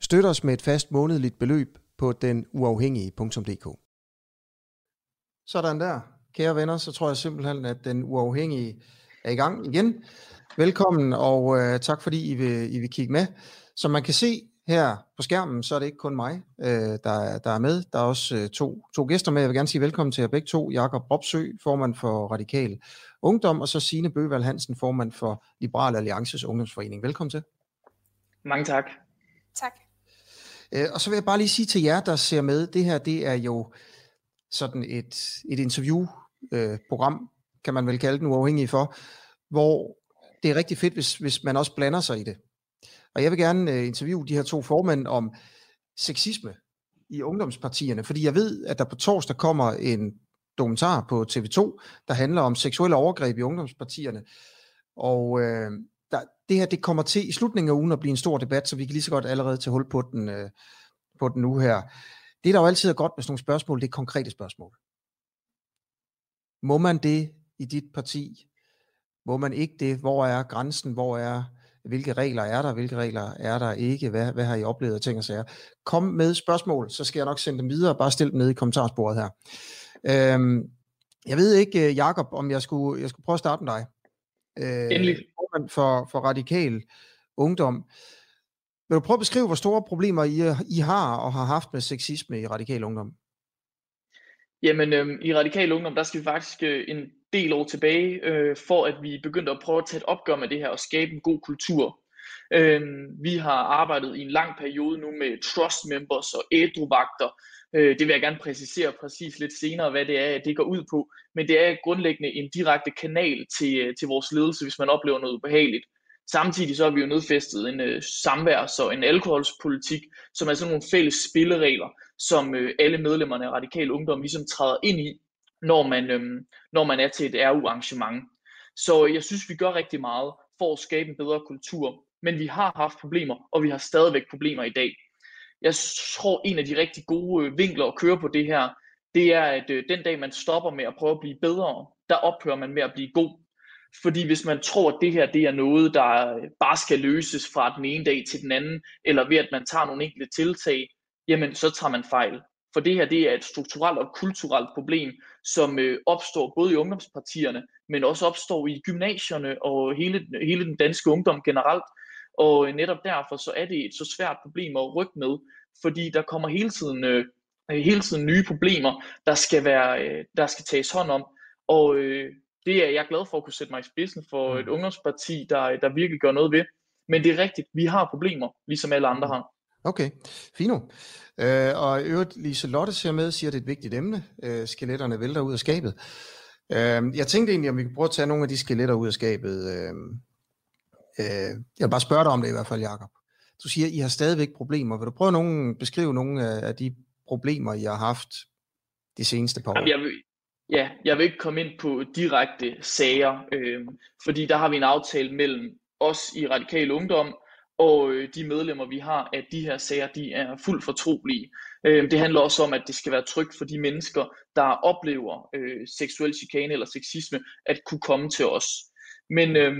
Støt os med et fast månedligt beløb på den uafhængige.dk. Sådan der. Kære venner, så tror jeg simpelthen, at den uafhængige er i gang igen. Velkommen, og øh, tak fordi I vil, I vil kigge med. Som man kan se her på skærmen, så er det ikke kun mig, øh, der, der er med. Der er også øh, to, to gæster med. Jeg vil gerne sige velkommen til jer begge to. Jakob Ropsø, formand for Radikal Ungdom, og så Signe Bøvald Hansen, formand for Liberal Alliances Ungdomsforening. Velkommen til. Mange tak. Tak. Øh, og så vil jeg bare lige sige til jer, der ser med, det her det er jo sådan et, et interviewprogram, øh, kan man vel kalde den uafhængig for, hvor det er rigtig fedt, hvis, hvis man også blander sig i det. Og jeg vil gerne øh, interviewe de her to formænd om sexisme i ungdomspartierne, fordi jeg ved, at der på torsdag kommer en dokumentar på TV2, der handler om seksuelle overgreb i ungdomspartierne. Og øh, det her det kommer til i slutningen af ugen at blive en stor debat, så vi kan lige så godt allerede tage hul på den, øh, på den nu her. Det, der jo altid er godt med sådan nogle spørgsmål, det er konkrete spørgsmål. Må man det i dit parti? Må man ikke det? Hvor er grænsen? Hvor er hvilke regler er der, hvilke regler er der ikke, hvad, hvad har I oplevet og ting og sager. Kom med spørgsmål, så skal jeg nok sende dem videre, bare stil dem ned i kommentarsporet her. Øhm, jeg ved ikke, øh, Jakob, om jeg skulle, jeg skulle prøve at starte med dig. Øh, Endelig. For, for radikal ungdom. Vil du prøve at beskrive, hvor store problemer I, I har og har haft med sexisme i radikal ungdom? Jamen, øhm, i radikal ungdom, der skal vi faktisk øh, en del år tilbage, øh, for at vi begyndte at prøve at tage et opgør med det her og skabe en god kultur. Øh, vi har arbejdet i en lang periode nu med trust members og ædruvagter. Øh, det vil jeg gerne præcisere præcis lidt senere, hvad det er, det går ud på. Men det er grundlæggende en direkte kanal til, øh, til vores ledelse, hvis man oplever noget ubehageligt. Samtidig så har vi jo nedfæstet en øh, samværs- og en alkoholspolitik, som er sådan nogle fælles spilleregler, som øh, alle medlemmerne af Radikal Ungdom ligesom træder ind i, når man, øh, når man er til et RU-arrangement. Så jeg synes, vi gør rigtig meget for at skabe en bedre kultur, men vi har haft problemer, og vi har stadigvæk problemer i dag. Jeg tror, en af de rigtig gode øh, vinkler at køre på det her, det er, at øh, den dag man stopper med at prøve at blive bedre, der ophører man med at blive god. Fordi hvis man tror, at det her det er noget, der øh, bare skal løses fra den ene dag til den anden, eller ved at man tager nogle enkelte tiltag, jamen så tager man fejl. For det her det er et strukturelt og kulturelt problem, som øh, opstår både i ungdomspartierne, men også opstår i gymnasierne og hele, hele den danske ungdom generelt. Og netop derfor så er det et så svært problem at rykke med, fordi der kommer hele tiden, øh, hele tiden nye problemer, der skal, være, øh, der skal tages hånd om. Og øh, det er jeg glad for at kunne sætte mig i spidsen for mm. et ungdomsparti, der, der virkelig gør noget ved. Men det er rigtigt, vi har problemer, ligesom alle andre mm. har. Okay, fino. Øh, og i øvrigt, Lise Lotte ser med, siger, at det er et vigtigt emne. Øh, skeletterne vælter ud af skabet. Øh, jeg tænkte egentlig, om vi kunne prøve at tage nogle af de skeletter ud af skabet. Øh, øh, jeg vil bare spørge dig om det i hvert fald, Jakob. Du siger, at I har stadigvæk problemer. Vil du prøve at beskrive nogle øh, af de problemer, I har haft de seneste par år? Jamen, jeg, vil, ja, jeg vil ikke komme ind på direkte sager, øh, fordi der har vi en aftale mellem os i Radikal Ungdom og øh, de medlemmer, vi har, at de her sager, de er fuldt fortrolige. Øh, det handler også om, at det skal være trygt for de mennesker, der oplever øh, seksuel chikane eller sexisme, at kunne komme til os. Men øh,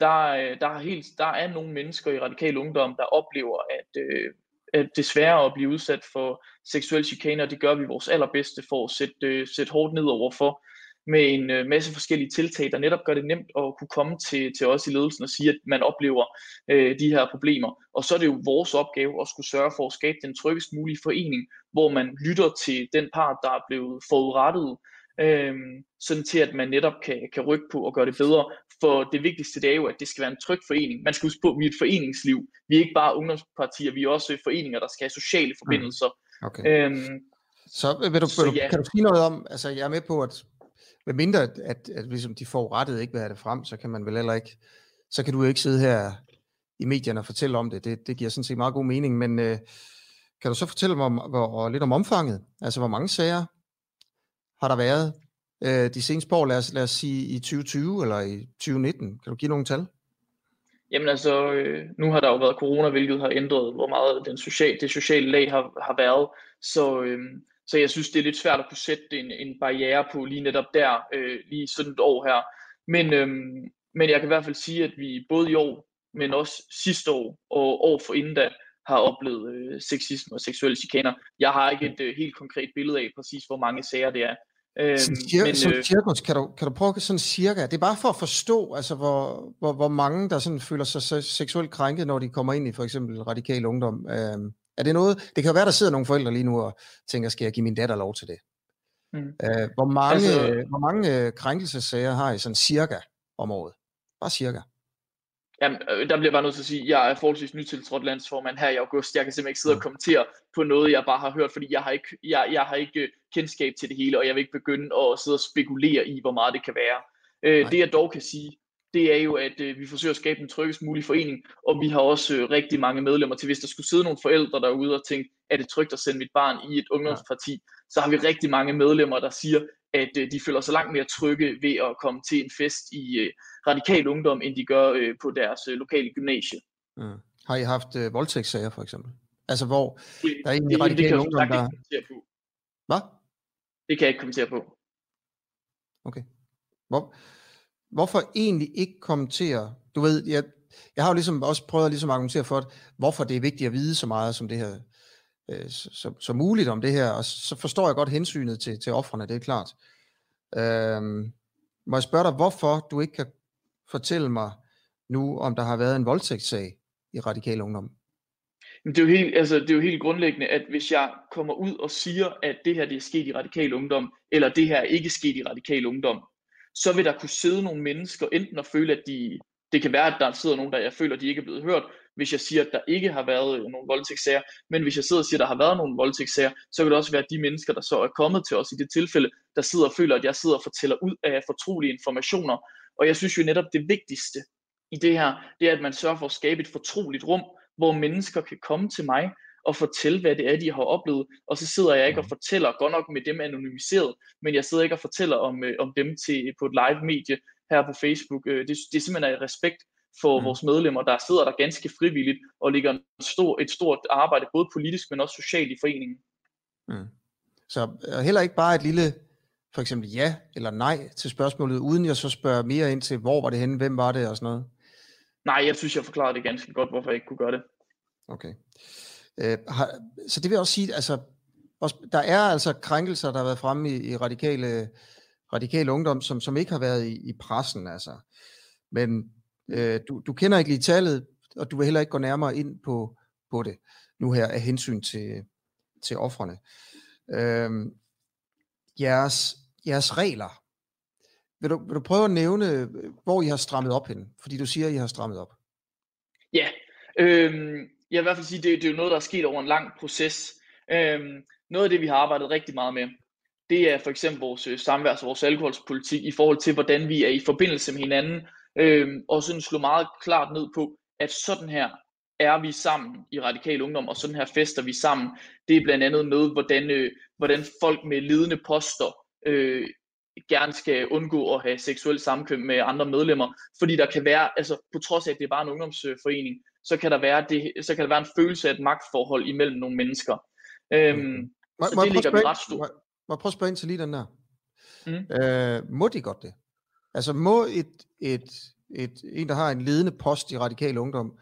der, øh, der, er helt, der er nogle mennesker i radikal ungdom, der oplever, at, øh, at desværre at blive udsat for seksuel chikane, og det gør vi vores allerbedste for at sætte, øh, sætte hårdt ned overfor med en øh, masse forskellige tiltag, der netop gør det nemt at kunne komme til, til os i ledelsen og sige, at man oplever øh, de her problemer. Og så er det jo vores opgave at skulle sørge for at skabe den tryggest mulige forening, hvor man lytter til den part, der er blevet forurettet, øh, sådan til at man netop kan, kan rykke på og gøre det bedre. For det vigtigste det er jo, at det skal være en tryg forening. Man skal huske på, at vi er et foreningsliv. Vi er ikke bare ungdomspartier, vi er også foreninger, der skal have sociale forbindelser. Okay. Øhm, så vil du, vil du, ja. kan du sige noget om, altså jeg er med på, at med mindre at, at, at ligesom de får rettet ikke vil have det frem, så kan man vel heller ikke, så kan du jo ikke sidde her i medierne og fortælle om det. Det, det giver sådan set meget god mening, men øh, kan du så fortælle mig om, hvor, lidt om omfanget? Altså, hvor mange sager har der været øh, de seneste år, lad os, lad os sige i 2020 eller i 2019? Kan du give nogle tal? Jamen altså, øh, nu har der jo været corona, hvilket har ændret, hvor meget den social, det sociale lag har, har været. Så, øh, så jeg synes, det er lidt svært at kunne sætte en, en barriere på lige netop der, øh, lige sådan et år her. Men, øh, men jeg kan i hvert fald sige, at vi både i år, men også sidste år og år for inden da, har oplevet øh, sexisme og seksuelle chikaner. Jeg har ikke et øh, helt konkret billede af præcis, hvor mange sager det er. Øhm, cirka, men, sådan øh, cirkus, kan du, kan du prøve sådan cirka, det er bare for at forstå, altså hvor, hvor, hvor mange der sådan føler sig seksuelt krænket, når de kommer ind i for eksempel radikal ungdom. Øhm, er det noget, det kan jo være, der sidder nogle forældre lige nu og tænker, skal jeg give min datter lov til det? Mm. Øh, hvor mange, altså, hvor mange øh, krænkelsesager har I sådan cirka om året? Bare cirka. Jamen, øh, der bliver bare nødt til at sige, at jeg er forholdsvis nytiltrådt landsformand her i august. Jeg kan simpelthen ikke sidde og kommentere på noget, jeg bare har hørt, fordi jeg har ikke, jeg, jeg har ikke øh, kendskab til det hele, og jeg vil ikke begynde at sidde og spekulere i, hvor meget det kan være. Øh, det jeg dog kan sige, det er jo, at øh, vi forsøger at skabe en tryggest mulig forening, og vi har også øh, rigtig mange medlemmer til, hvis der skulle sidde nogle forældre derude og tænke, er det trygt at sende mit barn i et ungdomsparti, så har vi rigtig mange medlemmer, der siger, at øh, de føler sig langt mere trygge ved at komme til en fest i øh, radikal ungdom, end de gør øh, på deres øh, lokale gymnasie. Mm. Har I haft øh, voldtægtssager for eksempel? Altså hvor det, der er egentlig radikal det ungdom, der... På. Hvad? Det kan jeg ikke kommentere på. Okay. Hvor, hvorfor egentlig ikke kommentere? Du ved, jeg, jeg har jo ligesom også prøvet at ligesom argumentere for, at, hvorfor det er vigtigt at vide så meget som det her, øh, så, så muligt om det her, og så forstår jeg godt hensynet til, til offrene, det er klart. Øh, må jeg spørge dig, hvorfor du ikke kan fortælle mig nu, om der har været en voldtægtssag i Radikal Ungdom? Det er, jo helt, altså, det er jo helt grundlæggende, at hvis jeg kommer ud og siger, at det her det er sket i radikal ungdom, eller det her er ikke sket i radikal ungdom, så vil der kunne sidde nogle mennesker, enten at føle, at de, det kan være, at der sidder nogen, der jeg føler, at de ikke er blevet hørt, hvis jeg siger, at der ikke har været nogen voldtægtssager, men hvis jeg sidder og siger, at der har været nogle voldtægtssager, så kan det også være de mennesker, der så er kommet til os i det tilfælde, der sidder og føler, at jeg sidder og fortæller ud af fortrolige informationer, og jeg synes jo netop det vigtigste i det her, det er, at man sørger for at skabe et fortroligt rum, hvor mennesker kan komme til mig og fortælle, hvad det er, de har oplevet. Og så sidder jeg ikke og fortæller, godt nok med dem anonymiseret, men jeg sidder ikke og fortæller om, øh, om dem til, på et live medie her på Facebook. Øh, det, det er simpelthen af respekt for mm. vores medlemmer, der sidder der ganske frivilligt og ligger en stor, et stort arbejde, både politisk, men også socialt i foreningen. Mm. Så øh, heller ikke bare et lille for eksempel ja eller nej til spørgsmålet, uden jeg så spørger mere ind til, hvor var det henne, hvem var det og sådan noget? Nej, jeg synes, jeg forklarede det ganske godt, hvorfor jeg ikke kunne gøre det. Okay. Øh, har, så det vil også sige, altså, også, der er altså krænkelser, der har været fremme i, i radikale, radikale ungdom, som, som ikke har været i, i pressen, altså. Men øh, du, du kender ikke lige tallet, og du vil heller ikke gå nærmere ind på, på det nu her af hensyn til, til offrene. Øh, jeres jeres regler. Vil du, vil du prøve at nævne, hvor I har strammet op hen? Fordi du siger, at I har strammet op. Ja, øh, jeg vil i hvert fald sige, at det, det er jo noget, der er sket over en lang proces. Øh, noget af det, vi har arbejdet rigtig meget med, det er for eksempel vores øh, samværs- og vores alkoholspolitik i forhold til, hvordan vi er i forbindelse med hinanden, øhm, og sådan slå meget klart ned på, at sådan her er vi sammen i Radikal Ungdom, og sådan her fester vi sammen. Det er blandt andet med, hvordan, øh, hvordan folk med ledende poster øh, gerne skal undgå at have seksuel samkvem med andre medlemmer, fordi der kan være, altså på trods af, at det er bare en ungdomsforening, så kan der være, det, så kan der være en følelse af et magtforhold imellem nogle mennesker. Øhm, mm. må, så må det ligger vi ret stort. Må, må jeg prøve at spørge ind til lige den der? Mm. Øh, må de godt det? Altså må et, et, et, en, der har en ledende post i radikal ungdom,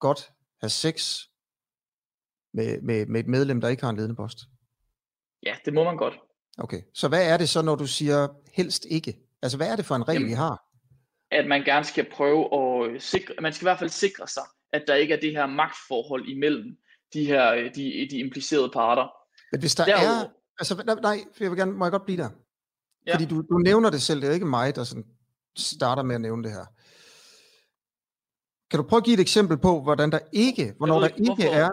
godt have sex med, med, med et medlem, der ikke har en ledende post? Ja, det må man godt. Okay, så hvad er det så, når du siger helst ikke? Altså hvad er det for en regel, Jamen, I har? At man gerne skal prøve at sikre, man skal i hvert fald sikre sig, at der ikke er det her magtforhold imellem de her de, de implicerede parter. Men hvis der Derudover, er, altså nej, jeg vil gerne, må jeg godt blive der? Ja. Fordi du, du nævner det selv, det er ikke mig, der sådan starter med at nævne det her. Kan du prøve at give et eksempel på, hvordan der ikke, hvornår der ikke er...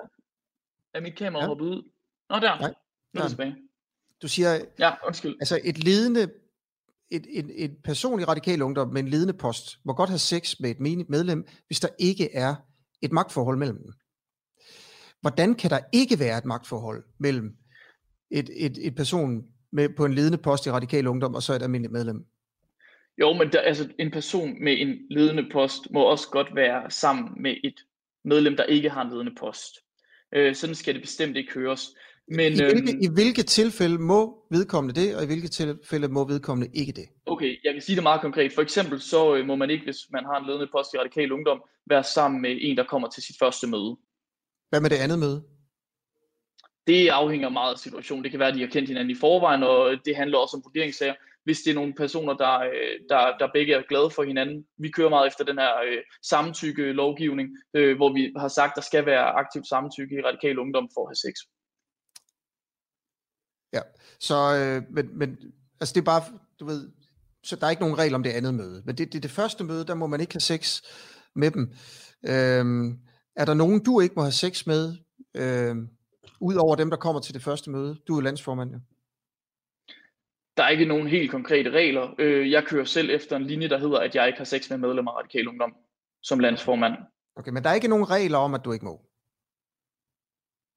Er mit kamera ja. hoppet ud? Nå der, nej, nu er det tilbage. Du siger, ja, undskyld. altså et ledende, et, et, et person i radikal ungdom med en ledende post, må godt have sex med et medlem, hvis der ikke er et magtforhold mellem dem. hvordan kan der ikke være et magtforhold mellem et, et, et person med, på en ledende post i radikal ungdom og så et almindeligt medlem? Jo, men der, altså, en person med en ledende post må også godt være sammen med et medlem, der ikke har en ledende post. Øh, sådan skal det bestemt ikke høres. Men, I, hvilke, øhm, I hvilke tilfælde må vedkommende det, og i hvilke tilfælde må vedkommende ikke det? Okay, jeg kan sige det meget konkret. For eksempel så øh, må man ikke, hvis man har en ledende post i Radikal Ungdom, være sammen med en, der kommer til sit første møde. Hvad med det andet møde? Det afhænger meget af situationen. Det kan være, at de har kendt hinanden i forvejen, og det handler også om vurderingssager. Hvis det er nogle personer, der, øh, der, der begge er glade for hinanden. Vi kører meget efter den her øh, samtykke lovgivning, øh, hvor vi har sagt, at der skal være aktivt samtykke i radikal ungdom for at have sex. Ja, så øh, men, men altså det er bare, du ved, så der er ikke nogen regel om det andet møde. Men det, det, det første møde, der må man ikke have sex med dem. Øh, er der nogen, du ikke må have sex med, Øh, ud over dem, der kommer til det første møde? Du er landsformand, ja. Der er ikke nogen helt konkrete regler. Øh, jeg kører selv efter en linje, der hedder, at jeg ikke har sex med medlemmer af Radikal Ungdom som landsformand. Okay, men der er ikke nogen regler om, at du ikke må?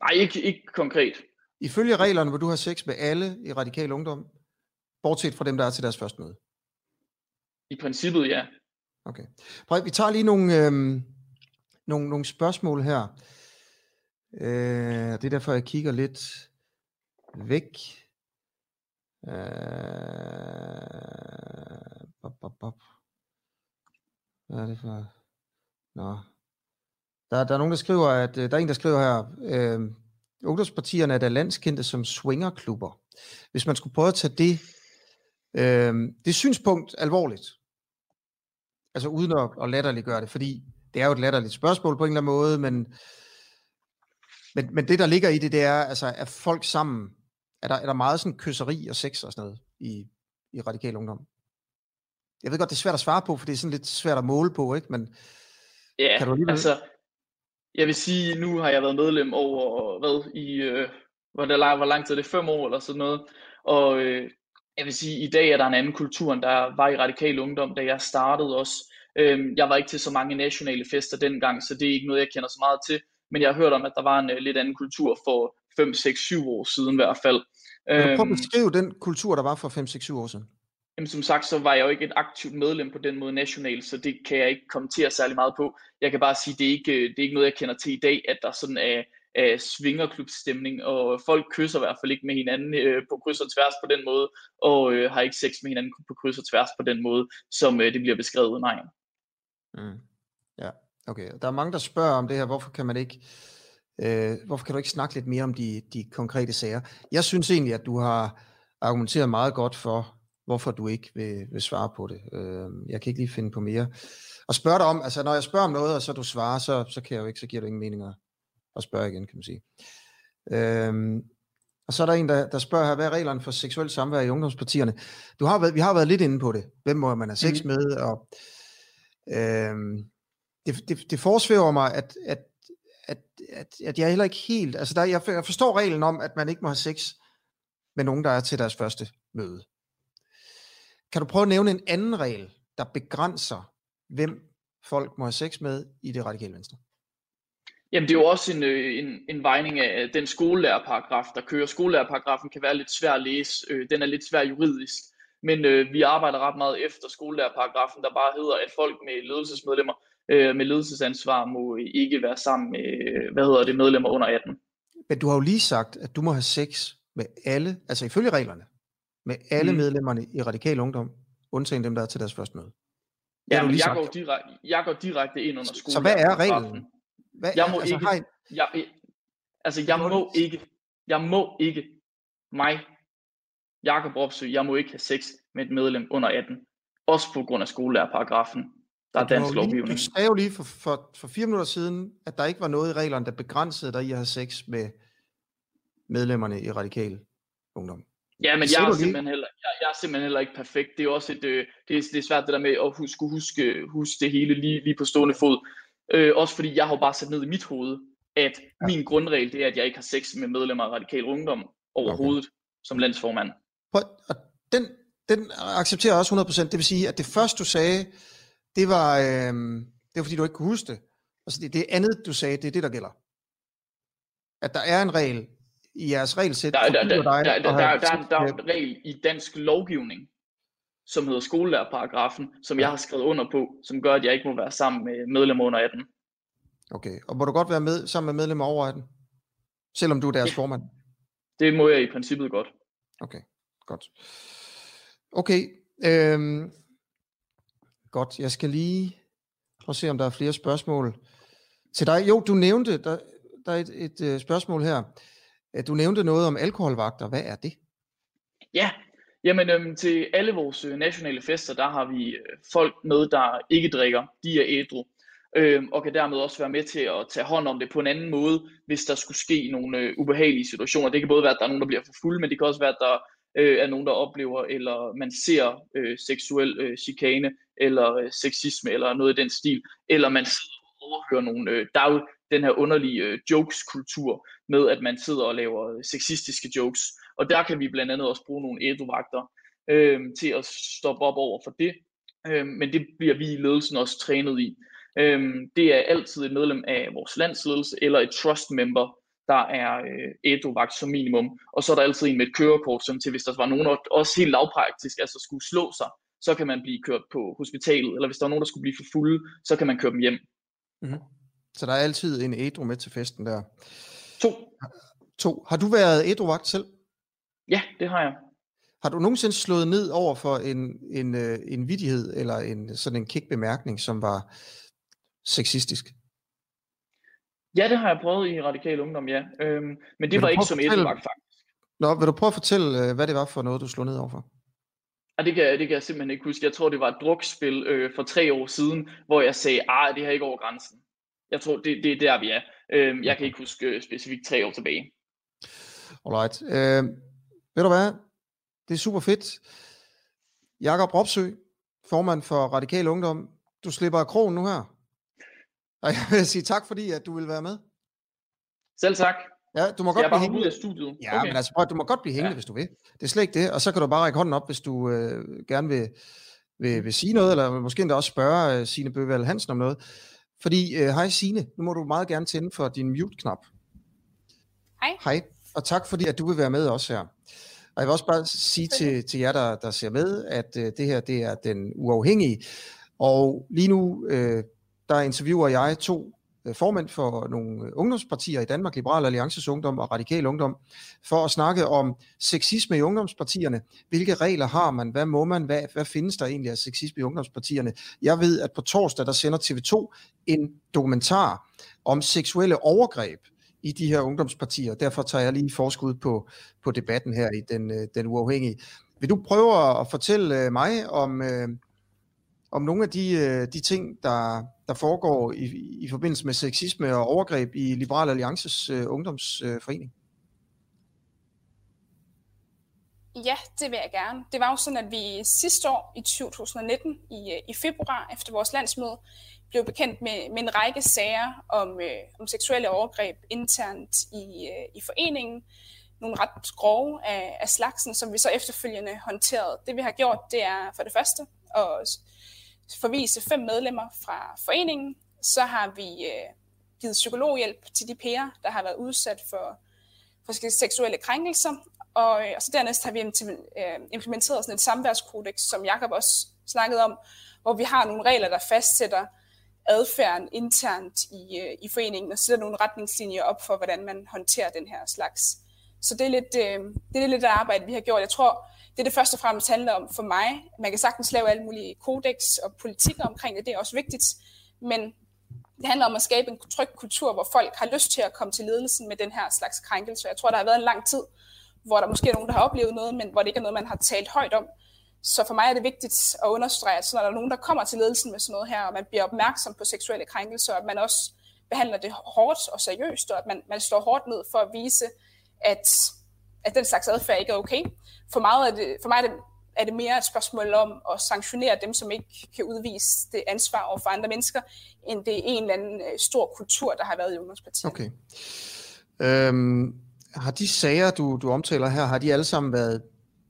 Nej, ikke, ikke konkret. Ifølge reglerne vil du have sex med alle i Radikal Ungdom, bortset fra dem, der er til deres første møde? I princippet, ja. Okay. Prøv, vi tager lige nogle, øhm, nogle, nogle spørgsmål her. Øh, det er derfor, jeg kigger lidt væk. Øh, bop, bop, bop. Hvad er det for? Nå. Der, der er nogen, der skriver, at øh, der er en, der skriver her, øh, ungdomspartierne er da landskendte som swingerklubber. Hvis man skulle prøve at tage det, øh, det synspunkt alvorligt, altså uden at, at latterliggøre det, fordi det er jo et latterligt spørgsmål på en eller anden måde, men, men, men det, der ligger i det, det er, altså, er folk sammen, er der, er der meget sådan kysseri og sex og sådan noget i, i radikal ungdom? Jeg ved godt, det er svært at svare på, for det er sådan lidt svært at måle på, ikke? Men ja, kan du alligevel... altså, jeg vil sige, nu har jeg været medlem over, hvad, i, øh, hvor, der, hvor lang tid er det, fem år eller sådan noget, og øh, jeg vil sige, i dag er der en anden kultur, end der var i radikal ungdom, da jeg startede også. Øhm, jeg var ikke til så mange nationale fester dengang, så det er ikke noget, jeg kender så meget til, men jeg har hørt om, at der var en uh, lidt anden kultur for 5, 6, 7 år siden i hvert fald. Kan du prøve at øhm, beskrive den kultur, der var for 5, 6, 7 år siden? Jamen, som sagt, så var jeg jo ikke et aktivt medlem på den måde nationalt, så det kan jeg ikke kommentere særlig meget på. Jeg kan bare sige, det er ikke, øh, det er ikke noget, jeg kender til i dag, at der sådan er, er svingerklubstemning, og folk kysser i hvert fald ikke med hinanden øh, på kryds og tværs på den måde, og øh, har ikke sex med hinanden på kryds og tværs på den måde, som øh, det bliver beskrevet, nej. Mm. Ja, okay. Der er mange, der spørger om det her, hvorfor kan man ikke øh, hvorfor kan du ikke snakke lidt mere om de, de konkrete sager? Jeg synes egentlig, at du har argumenteret meget godt for, hvorfor du ikke vil, vil svare på det. Øh, jeg kan ikke lige finde på mere. Og spørge dig om, altså når jeg spørger om noget, og så du svarer, så, så kan jeg jo ikke, så giver du ingen mening at, at spørge igen, kan man sige. Øh, og så er der en, der, der spørger her, hvad er reglerne for seksuel samvær i ungdomspartierne? Du har været, vi har været lidt inde på det. Hvem må man have sex mm. med? Og, øh, det, det, det forsvæver mig, at, at, at, at, at jeg heller ikke helt... Altså der, jeg, jeg forstår reglen om, at man ikke må have sex med nogen, der er til deres første møde. Kan du prøve at nævne en anden regel, der begrænser, hvem folk må have sex med i det radikale venstre? Jamen det er jo også en, øh, en, en vejning af den skolelærerparagraf, der kører. Skolelærerparagrafen kan være lidt svær at læse. Øh, den er lidt svær juridisk. Men øh, vi arbejder ret meget efter skolelærerparagrafen, der bare hedder, at folk med ledelsesmedlemmer øh, med ledelsesansvar må ikke være sammen med, hvad hedder det, medlemmer under 18. Men du har jo lige sagt, at du må have sex med alle, altså ifølge reglerne, med alle mm. medlemmerne i Radikal Ungdom, undtagen dem, der er til deres første møde. Ja, men jeg, går direkte, jeg går direkte ind under skolen. Så hvad er reglen? Hvad, jeg må altså, ikke, har... jeg, altså jeg må ikke, jeg må ikke, mig, Jakob Opsø, jeg må ikke have sex med et medlem under 18. Også på grund af skolelærerparagrafen. Der er dansk lovgivning. Du sagde jo lige for, for, for fire minutter siden, at der ikke var noget i reglerne, der begrænsede dig i at have sex med medlemmerne i radikal ungdom. Ja, men jeg er, simpelthen heller, jeg, jeg er simpelthen heller ikke perfekt. Det er også et, øh, det, er, det er svært det der med at huske, huske, huske det hele lige, lige på stående fod. Øh, også fordi jeg har jo bare sat ned i mit hoved, at ja. min grundregel det er, at jeg ikke har sex med medlemmer af radikal ungdom overhovedet okay. som landsformand. Prøv, og den, den accepterer jeg også 100%. Det vil sige, at det første du sagde, det var, øh, det var fordi du ikke kunne huske det. Altså det, det andet du sagde, det er det, der gælder. At der er en regel i jeres regelsæt? Der, der, der, der, der, der, der, der, der er en regel i dansk lovgivning, som hedder skolelærerparagrafen, som jeg har skrevet under på, som gør, at jeg ikke må være sammen med medlemmer under 18. Okay, og må du godt være med sammen med medlemmer over 18? Selvom du er deres ja. formand? Det må jeg i princippet godt. Okay, godt. Okay, øhm, godt. Jeg skal lige prøve at se, om der er flere spørgsmål til dig. Jo, du nævnte, der, der er et, et, øh, spørgsmål her. Øh, du nævnte noget om alkoholvagter. Hvad er det? Ja, jamen øhm, til alle vores øh, nationale fester, der har vi øh, folk med, der ikke drikker. De er ædru. Øhm, og kan dermed også være med til at tage hånd om det på en anden måde, hvis der skulle ske nogle øh, ubehagelige situationer. Det kan både være, at der er nogen, der bliver for fulde, men det kan også være, at der øh, er nogen, der oplever, eller man ser øh, seksuel øh, chikane, eller øh, sexisme, eller noget i den stil, eller man sidder og overhører nogle, øh, der er jo den her underlige øh, jokes-kultur, med at man sidder og laver øh, sexistiske jokes, og der kan vi blandt andet også bruge nogle æduvagter øh, til at stoppe op over for det, øh, men det bliver vi i ledelsen også trænet i. Øh, det er altid et medlem af vores landsledelse, eller et trust member, der er øh, ædru-vagt som minimum. Og så er der altid en med et kørekort, som til hvis der var nogen, også helt lavpraktisk, altså skulle slå sig, så kan man blive kørt på hospitalet, eller hvis der er nogen, der skulle blive for fulde, så kan man køre dem hjem. Mm-hmm. Så der er altid en ædru med til festen der? To. To. Har du været ædru-vagt selv? Ja, det har jeg. Har du nogensinde slået ned over for en, en, øh, en vidighed, eller en sådan en kick-bemærkning, som var sexistisk? Ja, det har jeg prøvet i Radikal Ungdom, ja. Øhm, men det var ikke som fortælle... faktisk. Nå, vil du prøve at fortælle, øh, hvad det var for noget, du slog ned overfor? Ja, det, kan, det kan jeg simpelthen ikke huske. Jeg tror, det var et drukspil øh, for tre år siden, hvor jeg sagde, ah, det her ikke over grænsen. Jeg tror, det, det er der, vi er. Øhm, jeg kan ikke huske øh, specifikt tre år tilbage. Alright. Øh, ved du hvad? Det er super fedt. Jakob Ropsø, formand for Radikal Ungdom. Du slipper af krogen nu her. Og jeg vil sige tak, fordi at du vil være med. Selv tak. Ja, du må godt jeg blive hængende. ud af studiet. Ja, okay. men altså, prøv, du må godt blive hængende, ja. hvis du vil. Det er slet ikke det. Og så kan du bare række hånden op, hvis du øh, gerne vil, vil, vil sige noget, eller måske endda også spørge øh, Signe Bøvald Hansen om noget. Fordi, øh, hej Signe, nu må du meget gerne tænde for din mute-knap. Hej. Hej, og tak fordi, at du vil være med også her. Og jeg vil også bare sige til, til jer, der, der ser med, at øh, det her det er den uafhængige. Og lige nu, øh, der interviewer jeg to Øh, formand for nogle ungdomspartier i Danmark, Liberal Alliances Ungdom og Radikal Ungdom, for at snakke om sexisme i ungdomspartierne. Hvilke regler har man? Hvad må man? Hvad, hvad findes der egentlig af sexisme i ungdomspartierne? Jeg ved, at på torsdag, der sender TV2 en dokumentar om seksuelle overgreb i de her ungdomspartier. Derfor tager jeg lige forskud på, på debatten her i den, øh, den uafhængige. Vil du prøve at fortælle øh, mig om, om nogle af de, øh, de ting, der, der foregår i, i forbindelse med sexisme og overgreb i Liberal Alliances øh, ungdomsforening? Ja, det vil jeg gerne. Det var jo sådan, at vi sidste år i 2019, i, øh, i februar, efter vores landsmøde, blev bekendt med, med en række sager om, øh, om seksuelle overgreb internt i, øh, i foreningen. Nogle ret grove af, af slagsen, som vi så efterfølgende håndterede. Det vi har gjort, det er for det første at forvise fem medlemmer fra foreningen. Så har vi øh, givet psykologhjælp til de pærer, der har været udsat for, forskellige seksuelle krænkelser. Og, øh, og så dernæst har vi øh, implementeret sådan et samværskodex, som Jakob også snakkede om, hvor vi har nogle regler, der fastsætter adfærden internt i, øh, i foreningen og sætter nogle retningslinjer op for, hvordan man håndterer den her slags. Så det er lidt, øh, det er lidt det arbejde, vi har gjort. Jeg tror, det det først og fremmest handler om for mig. Man kan sagtens lave alle mulige kodex og politikker omkring det, det er også vigtigt, men det handler om at skabe en tryg kultur, hvor folk har lyst til at komme til ledelsen med den her slags krænkelse. Jeg tror, der har været en lang tid, hvor der måske er nogen, der har oplevet noget, men hvor det ikke er noget, man har talt højt om. Så for mig er det vigtigt at understrege, at når der er nogen, der kommer til ledelsen med sådan noget her, og man bliver opmærksom på seksuelle krænkelser, at man også behandler det hårdt og seriøst, og at man, man står hårdt ned for at vise, at at den slags adfærd ikke er okay. For, meget er det, for mig er det, er det mere et spørgsmål om at sanktionere dem, som ikke kan udvise det ansvar over for andre mennesker, end det er en eller anden øh, stor kultur, der har været i ungdomspartiet. Okay. Øhm, har de sager, du, du omtaler her, har de alle sammen været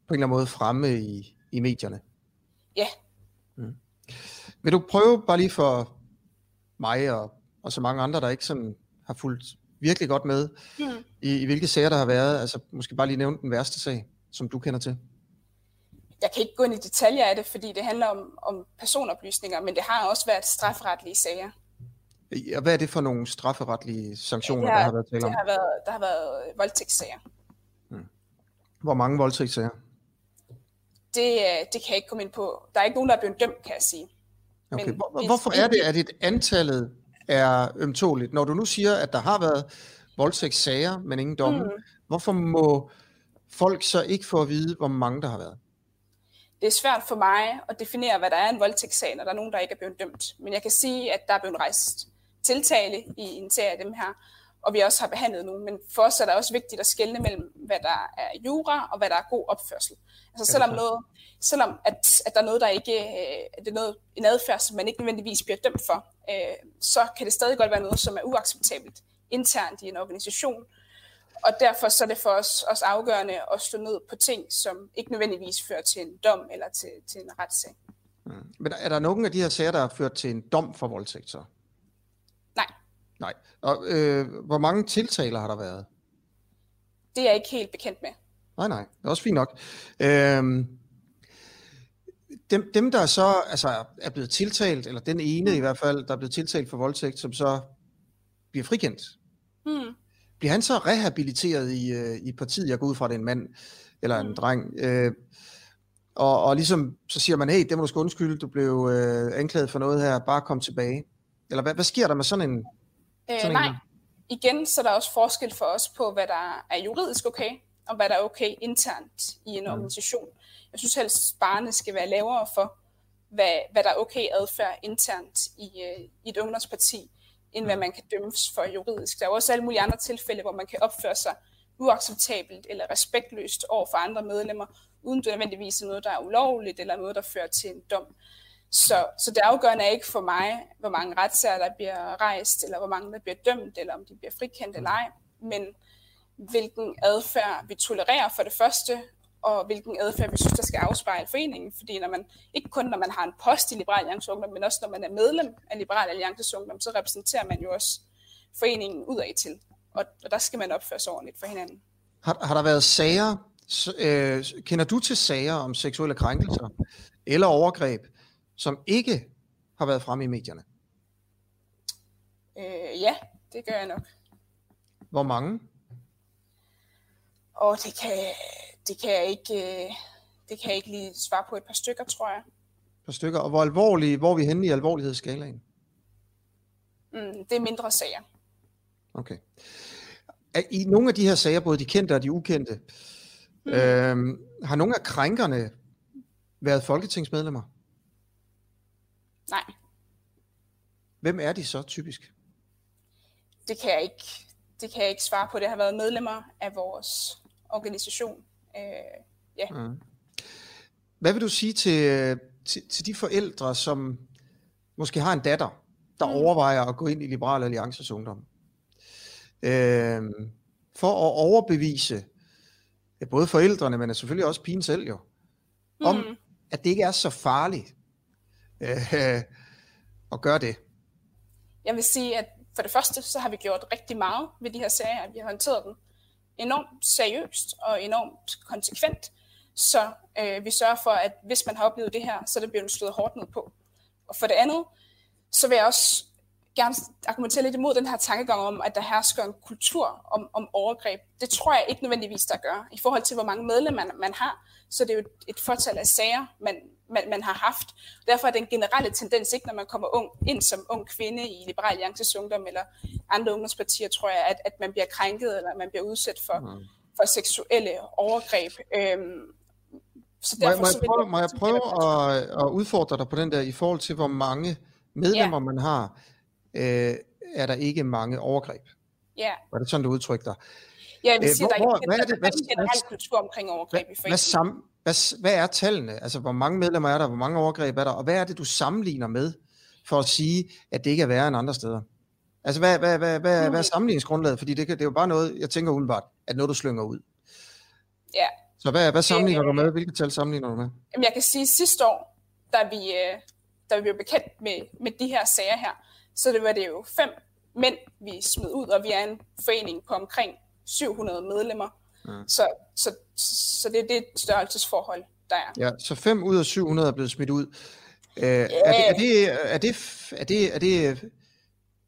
på en eller anden måde fremme i, i medierne? Ja. Mm. Vil du prøve bare lige for mig og, og så mange andre, der ikke sådan har fulgt virkelig godt med mm. i, i hvilke sager, der har været. Altså måske bare lige nævne den værste sag, som du kender til. Jeg kan ikke gå ind i detaljer af det, fordi det handler om, om personoplysninger, men det har også været strafferetlige sager. Ja, hvad er det for nogle strafferetlige sanktioner, ja, har, der har været tale om? Det har været, der har været voldtægtssager. Hmm. Hvor mange voldtægtssager? Det, øh, det kan jeg ikke komme ind på. Der er ikke nogen, der er blevet dømt, kan jeg sige. Okay. Men Hvor, hvorfor er det, at et antallet er ømtåligt? Når du nu siger, at der har været voldtægtssager, men ingen domme, mm. hvorfor må folk så ikke få at vide, hvor mange der har været? Det er svært for mig at definere, hvad der er en voldtægtssag, når der er nogen, der ikke er blevet dømt. Men jeg kan sige, at der er blevet rejst tiltale i en serie af dem her, og vi også har behandlet nogle. Men for os er det også vigtigt at skelne mellem, hvad der er jura og hvad der er god opførsel. Altså selvom, noget, selvom at, at der er noget, der ikke øh, at det er noget, en adfærd, som man ikke nødvendigvis bliver dømt for, øh, så kan det stadig godt være noget, som er uacceptabelt internt i en organisation. Og derfor så er det for os også afgørende at stå ned på ting, som ikke nødvendigvis fører til en dom eller til, til en retssag. Mm. Men er der nogen af de her sager, der har ført til en dom for voldtægt så? Nej. Og øh, hvor mange tiltaler har der været? Det er jeg ikke helt bekendt med. Nej, nej. Det er også fint nok. Øhm, dem, dem, der så altså, er blevet tiltalt, eller den ene i hvert fald, der er blevet tiltalt for voldtægt, som så bliver frikendt. Mm. Bliver han så rehabiliteret i, øh, i partiet? Jeg går ud fra, at det er en mand eller en mm. dreng. Øh, og, og ligesom så siger man, hey, det må du sgu undskylde, du blev øh, anklaget for noget her, bare kom tilbage. Eller hvad, hvad sker der med sådan en? Øh, nej, en? igen så er der også forskel for os på, hvad der er juridisk okay, og hvad der er okay internt i en mm. organisation. Jeg synes helst, barnet skal være lavere for, hvad, hvad der er okay adfærd internt i, øh, i et ungdomsparti, end hvad man kan dømmes for juridisk. Der er også alle mulige andre tilfælde, hvor man kan opføre sig uacceptabelt eller respektløst over for andre medlemmer, uden det nødvendigvis er noget, der er ulovligt, eller noget, der fører til en dom. Så, så det afgørende er ikke for mig, hvor mange retssager, der bliver rejst, eller hvor mange, der bliver dømt, eller om de bliver frikendt eller ej, men hvilken adfærd vi tolererer for det første, og hvilken adfærd vi synes, der skal afspejle foreningen. Fordi når man, ikke kun når man har en post i Liberal Alliance Ungdom, men også når man er medlem af Liberal Alliance Ungdom, så repræsenterer man jo også foreningen udad til. Og, og der skal man opføre sig ordentligt for hinanden. Har, har der været sager, øh, kender du til sager om seksuelle krænkelser eller overgreb, som ikke har været fremme i medierne? Øh, ja, det gør jeg nok. Hvor mange? Og det kan, det kan jeg ikke, øh, det kan jeg ikke lige svare på et par stykker, tror jeg. Et par stykker. Og hvor alvorlige, hvor er vi henne i alvorlighedsskalaen? Mm, det er mindre sager. Okay. I nogle af de her sager, både de kendte og de ukendte, mm. øhm, har nogle af krænkerne været folketingsmedlemmer? Nej. Hvem er de så typisk? Det kan jeg ikke, det kan jeg ikke svare på. Det har været medlemmer af vores organisation. Øh, ja. Mm. Hvad vil du sige til, til, til de forældre, som måske har en datter, der mm. overvejer at gå ind i Liberal Alliances Ungdom? Øh, for at overbevise ja, både forældrene, men selvfølgelig også pigen selv jo, om mm. at det ikke er så farligt øh, at gøre det. Jeg vil sige, at for det første, så har vi gjort rigtig meget ved de her sager. Vi har håndteret dem enormt seriøst og enormt konsekvent. Så øh, vi sørger for, at hvis man har oplevet det her, så er det blevet slået hårdt ned på. Og for det andet, så vil jeg også gerne argumentere lidt imod den her tankegang om, at der hersker en kultur om, om overgreb. Det tror jeg ikke nødvendigvis, der gør. I forhold til, hvor mange medlemmer man, man har, så det er jo et, et fortal af sager, man, man, man har haft. Derfor er den generelle tendens ikke, når man kommer ung, ind som ung kvinde i Liberal Alliances Ungdom eller andre ungdomspartier, tror jeg, at, at man bliver krænket eller man bliver udsat for, mm. for seksuelle overgreb. Øhm, så derfor, må, jeg, må, jeg prøve, må jeg prøve at, at udfordre dig på den der, i forhold til, hvor mange medlemmer ja. man har, øh, er der ikke mange overgreb. Ja. Var det sådan, du udtrykte dig? Ja, jeg vil sige, hvor, der er ikke en generel kultur omkring overgreb hvad, i foreningen. Hvad, sam, hvad, hvad er tallene? Altså, hvor mange medlemmer er der? Hvor mange overgreb er der? Og hvad er det, du sammenligner med, for at sige, at det ikke er værre end andre steder? Altså, hvad, hvad, hvad, hvad, mm. hvad er sammenligningsgrundlaget? Fordi det, kan, det er jo bare noget, jeg tænker umiddelbart, at noget, du slynger ud. Ja. Så hvad, hvad sammenligner øh, du med? Hvilke tal sammenligner du med? Jamen, jeg kan sige, at sidste år, da vi, øh, da vi blev bekendt med, med de her sager her, så det var det jo fem mænd, vi smed ud, og vi er en forening på omkring 700 medlemmer. Mm. Så, så, så det er det størrelsesforhold, der er. Ja, så 5 ud af 700 er blevet smidt ud. Øh, yeah. er, det, er, det, er, det, er, det, er, det,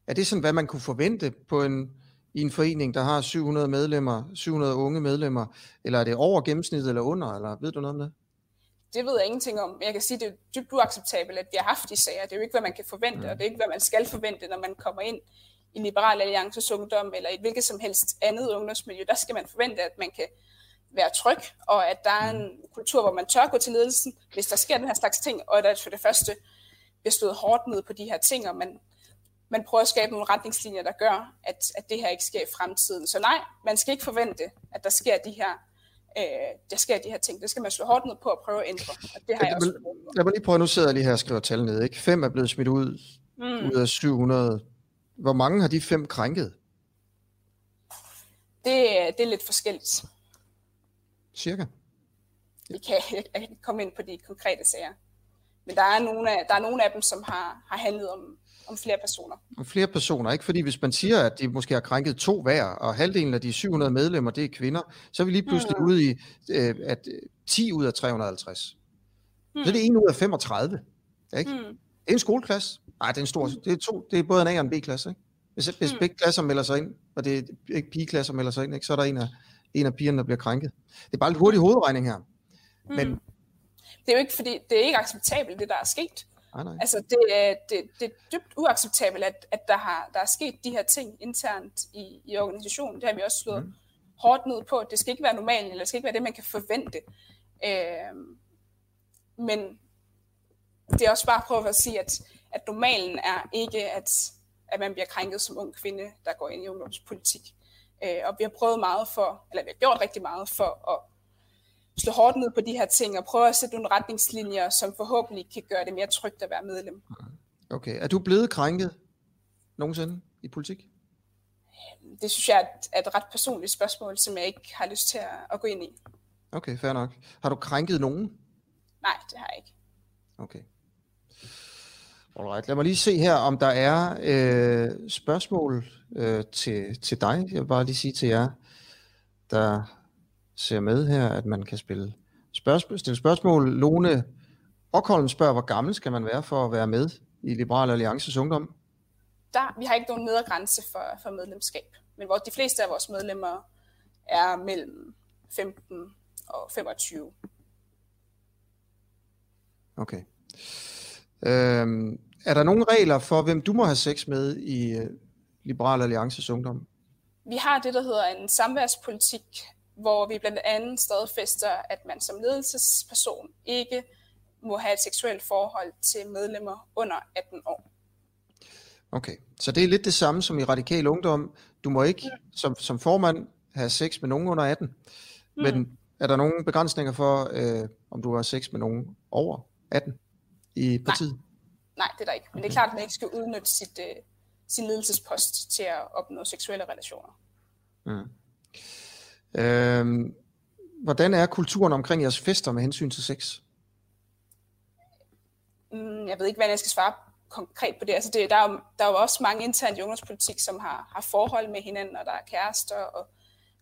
er det sådan, hvad man kunne forvente på en, i en forening, der har 700 medlemmer, 700 unge medlemmer, eller er det over gennemsnittet eller under, eller ved du noget om det? Det ved jeg ingenting om. Jeg kan sige, at det er dybt uacceptabelt, at vi har haft de sager. Det er jo ikke, hvad man kan forvente, og det er ikke, hvad man skal forvente, når man kommer ind i Liberal Alliances ungdom, eller i et hvilket som helst andet ungdomsmiljø. Der skal man forvente, at man kan være tryg, og at der er en kultur, hvor man tør gå til ledelsen, hvis der sker den her slags ting, og at der for det første bliver stået hårdt ned på de her ting, og man man prøver at skabe nogle retningslinjer, der gør, at, at det her ikke sker i fremtiden. Så nej, man skal ikke forvente, at der sker de her øh, der sker de her ting. Det skal man slå hårdt ned på og prøve at ændre. Og det har jeg, jeg også. Jeg vil lige prøve, nu sidder jeg lige her og skriver tal ned. Ikke? Fem er blevet smidt ud, mm. ud af 700. Hvor mange har de fem krænket? Det, det er lidt forskelligt. Cirka? Vi kan, jeg, kan komme ind på de konkrete sager. Men der er nogle af, der er nogle af dem, som har, har handlet om, om flere personer. Om flere personer, ikke? Fordi hvis man siger, at de måske har krænket to hver, og halvdelen af de 700 medlemmer, det er kvinder, så er vi lige pludselig mm. ude i, øh, at 10 øh, ud af 350. Mm. Så er det 1 ud af 35. Ikke? Mm. Det er en skoleklasse. Nej, det er en stor, det er, to, det er både en A og en B-klasse. Ikke? Hvis, hvis mm. begge klasser melder sig ind, og det er ikke pigeklasser melder sig ind, ikke? så er der en af, en af pigerne, der bliver krænket. Det er bare lidt hurtig hovedregning her. Mm. Men, det er jo ikke, fordi det er ikke acceptabelt, det der er sket. Nej, nej. Altså, det, er, det, det er dybt uacceptabelt, at, at der, har, der er sket de her ting internt i, i organisationen. Det har vi også slået mm. hårdt ned på. Det skal ikke være normalt, eller det skal ikke være det, man kan forvente. Øh, men det er også bare at prøve at sige, at, at normalen er ikke, at, at man bliver krænket som ung kvinde, der går ind i ungdomspolitik. Øh, og vi har prøvet meget for, eller vi har gjort rigtig meget for at slå hårdt ned på de her ting og prøve at sætte nogle retningslinjer, som forhåbentlig kan gøre det mere trygt at være medlem. Okay. Er du blevet krænket nogensinde i politik? Det synes jeg er et, ret personligt spørgsmål, som jeg ikke har lyst til at, at gå ind i. Okay, fair nok. Har du krænket nogen? Nej, det har jeg ikke. Okay. Alright, lad mig lige se her, om der er øh, spørgsmål øh, til, til dig. Jeg vil bare lige sige til jer, der ser med her, at man kan spille spørgsmål, stille spørgsmål. Lone Rockholm spørger, hvor gammel skal man være for at være med i Liberal Alliances Ungdom? Der, vi har ikke nogen nedre grænse for, for medlemskab, men hvor de fleste af vores medlemmer er mellem 15 og 25. Okay. Øhm, er der nogle regler for, hvem du må have sex med i uh, Liberal Alliances Ungdom? Vi har det, der hedder en samværspolitik, hvor vi blandt andet stadfæster, at man som ledelsesperson ikke må have et seksuelt forhold til medlemmer under 18 år. Okay, så det er lidt det samme som i radikal ungdom. Du må ikke mm. som, som formand have sex med nogen under 18, mm. men er der nogle begrænsninger for, øh, om du har sex med nogen over 18 i partiet? Nej, Nej det er der ikke. Men okay. det er klart, at man ikke skal udnytte sit, øh, sin ledelsespost til at opnå seksuelle relationer. Mm. Øh, hvordan er kulturen omkring jeres fester med hensyn til sex? Mm, jeg ved ikke, hvad jeg skal svare konkret på det. Altså det der, er jo, der er jo også mange internt i ungdomspolitik, som har, har forhold med hinanden, og der er kærester og,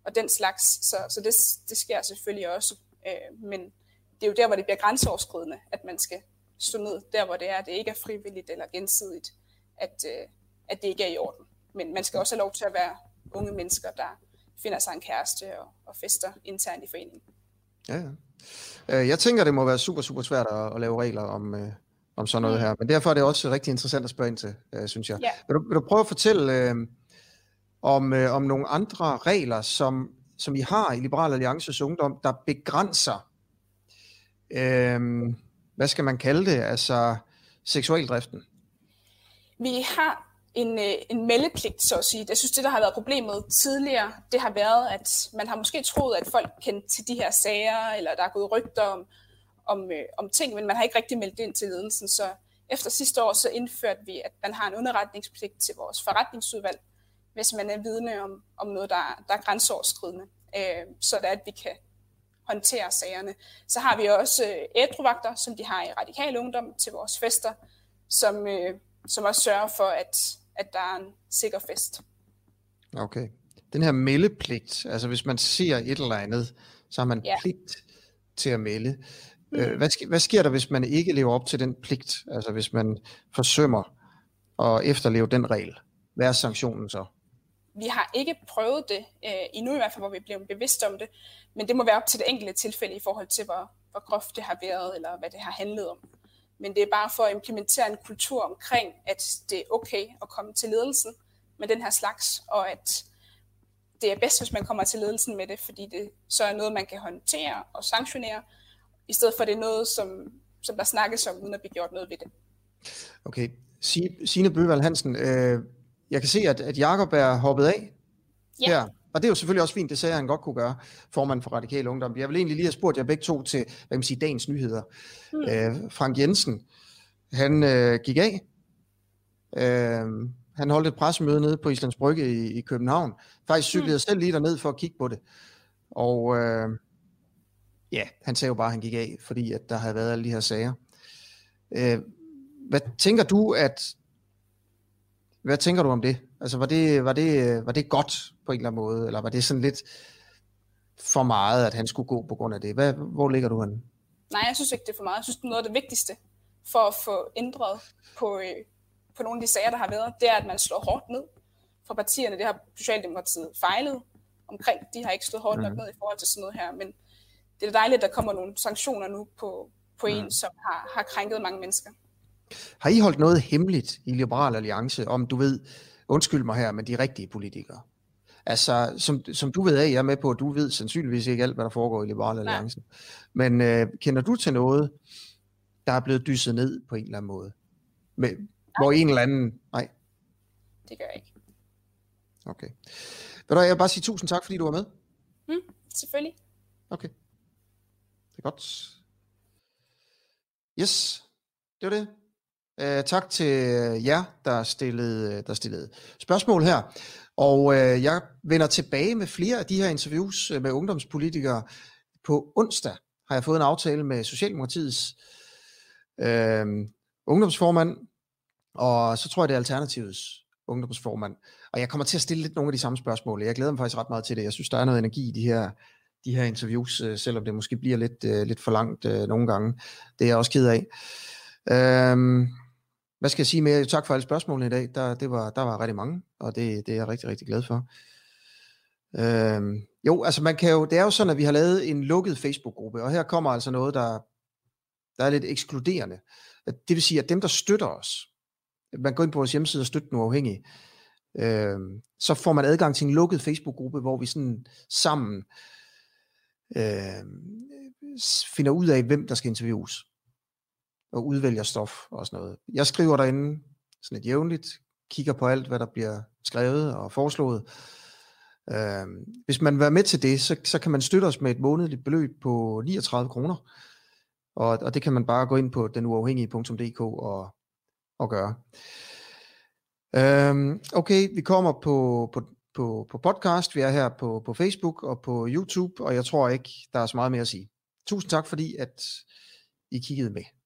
og den slags. Så, så det, det sker selvfølgelig også. Øh, men det er jo der, hvor det bliver grænseoverskridende, at man skal stå ned der, hvor det er, at det ikke er frivilligt eller gensidigt, at, øh, at det ikke er i orden. Men man skal også have lov til at være unge mennesker, der, finder sig en kæreste og, og fester internt i foreningen. Ja, ja. Øh, jeg tænker, det må være super, super svært at, at lave regler om, øh, om sådan noget mm. her, men derfor er det også rigtig interessant at spørge ind til, øh, synes jeg. Ja. Vil, du, vil du prøve at fortælle øh, om, øh, om nogle andre regler, som, som I har i Liberal Alliances Ungdom, der begrænser, øh, hvad skal man kalde det, altså seksualdriften? Vi har en, øh, en meldepligt, så at sige. Jeg synes, det, der har været problemet tidligere, det har været, at man har måske troet, at folk kendte til de her sager, eller der er gået rygter om, om, øh, om ting, men man har ikke rigtig meldt ind til ledelsen. Så efter sidste år, så indførte vi, at man har en underretningspligt til vores forretningsudvalg, hvis man er vidne om, om noget, der, der er grænseoverskridende, øh, så det er, at vi kan håndtere sagerne. Så har vi også øh, ædruvagter, som de har i Radikal Ungdom til vores fester, som, øh, som også sørger for, at at der er en sikker fest. Okay. Den her meldepligt, altså hvis man ser et eller andet, så har man ja. pligt til at melde. Mm. Øh, hvad, sker, hvad sker der, hvis man ikke lever op til den pligt? Altså hvis man forsømmer at efterleve den regel? Hvad er sanktionen så? Vi har ikke prøvet det, øh, endnu i hvert fald, hvor vi bliver bevidste om det, men det må være op til det enkelte tilfælde i forhold til, hvor, hvor groft det har været, eller hvad det har handlet om. Men det er bare for at implementere en kultur omkring, at det er okay at komme til ledelsen med den her slags, og at det er bedst, hvis man kommer til ledelsen med det, fordi det så er noget, man kan håndtere og sanktionere, i stedet for det er noget, som, som der snakkes om, uden at blive gjort noget ved det. Okay. Signe Bøvald Hansen, øh, jeg kan se, at, at Jacob er hoppet af ja. her. Og det er jo selvfølgelig også fint, det sagde han godt kunne gøre, formand for Radikal Ungdom. Jeg vil egentlig lige have spurgt jer begge to til, hvad kan man sige, dagens nyheder. Mm. Øh, Frank Jensen, han øh, gik af. Øh, han holdt et pressemøde nede på Islands Brygge i, i København. Faktisk cyklede mm. jeg selv lige derned for at kigge på det. Og øh, ja, han sagde jo bare, at han gik af, fordi at der havde været alle de her sager. Øh, hvad tænker du, at hvad tænker du om det? Altså, var det, var det, var det godt på en eller anden måde, eller var det sådan lidt for meget, at han skulle gå på grund af det? Hvad, hvor ligger du henne? Nej, jeg synes ikke, det er for meget. Jeg synes, det er noget af det vigtigste for at få ændret på, øh, på nogle af de sager, der har været, det er, at man slår hårdt ned fra partierne. Det har Socialdemokratiet fejlet omkring. De har ikke slået hårdt nok mhm. ned i forhold til sådan noget her, men det er dejligt, at der kommer nogle sanktioner nu på, på en, mm. som har, har krænket mange mennesker. Har I holdt noget hemmeligt i Liberal Alliance om, du ved, undskyld mig her, men de rigtige politikere? Altså, som, som du ved af, jeg er med på, at du ved sandsynligvis ikke alt, hvad der foregår i Liberal Alliance. Nej. Men øh, kender du til noget, der er blevet dysset ned på en eller anden måde? Med, hvor en eller anden... Nej. Det gør jeg ikke. Okay. Vil du, jeg vil bare sige tusind tak, fordi du var med. Mm, selvfølgelig. Okay. Det er godt. Yes, det var det. Øh, tak til jer, der stillede, der stillede spørgsmål her. Og øh, jeg vender tilbage med flere af de her interviews øh, med ungdomspolitikere. På onsdag har jeg fået en aftale med Socialdemokratiets øh, ungdomsformand, og så tror jeg, det er Alternativets ungdomsformand. Og jeg kommer til at stille lidt nogle af de samme spørgsmål. Jeg glæder mig faktisk ret meget til det. Jeg synes, der er noget energi i de her, de her interviews, øh, selvom det måske bliver lidt, øh, lidt for langt nogle gange. Det er jeg også ked af. Øh, hvad skal jeg sige mere? Tak for alle spørgsmålene i dag. Der, det var, der var rigtig mange, og det, det er jeg rigtig, rigtig glad for. Øhm, jo, altså man kan jo, det er jo sådan, at vi har lavet en lukket Facebook-gruppe, og her kommer altså noget, der, der er lidt ekskluderende. Det vil sige, at dem, der støtter os, man går ind på vores hjemmeside og støtter nu uafhængige, øhm, så får man adgang til en lukket Facebook-gruppe, hvor vi sådan sammen øh, finder ud af, hvem der skal interviews og udvælger stof og sådan noget. Jeg skriver derinde sådan lidt jævnligt, kigger på alt, hvad der bliver skrevet og foreslået. Øh, hvis man vil være med til det, så, så kan man støtte os med et månedligt beløb på 39 kroner, og, og det kan man bare gå ind på denuafhængige.dk og, og gøre. Øhm, okay, vi kommer på, på, på, på podcast, vi er her på, på Facebook og på YouTube, og jeg tror ikke, der er så meget mere at sige. Tusind tak, fordi at I kiggede med.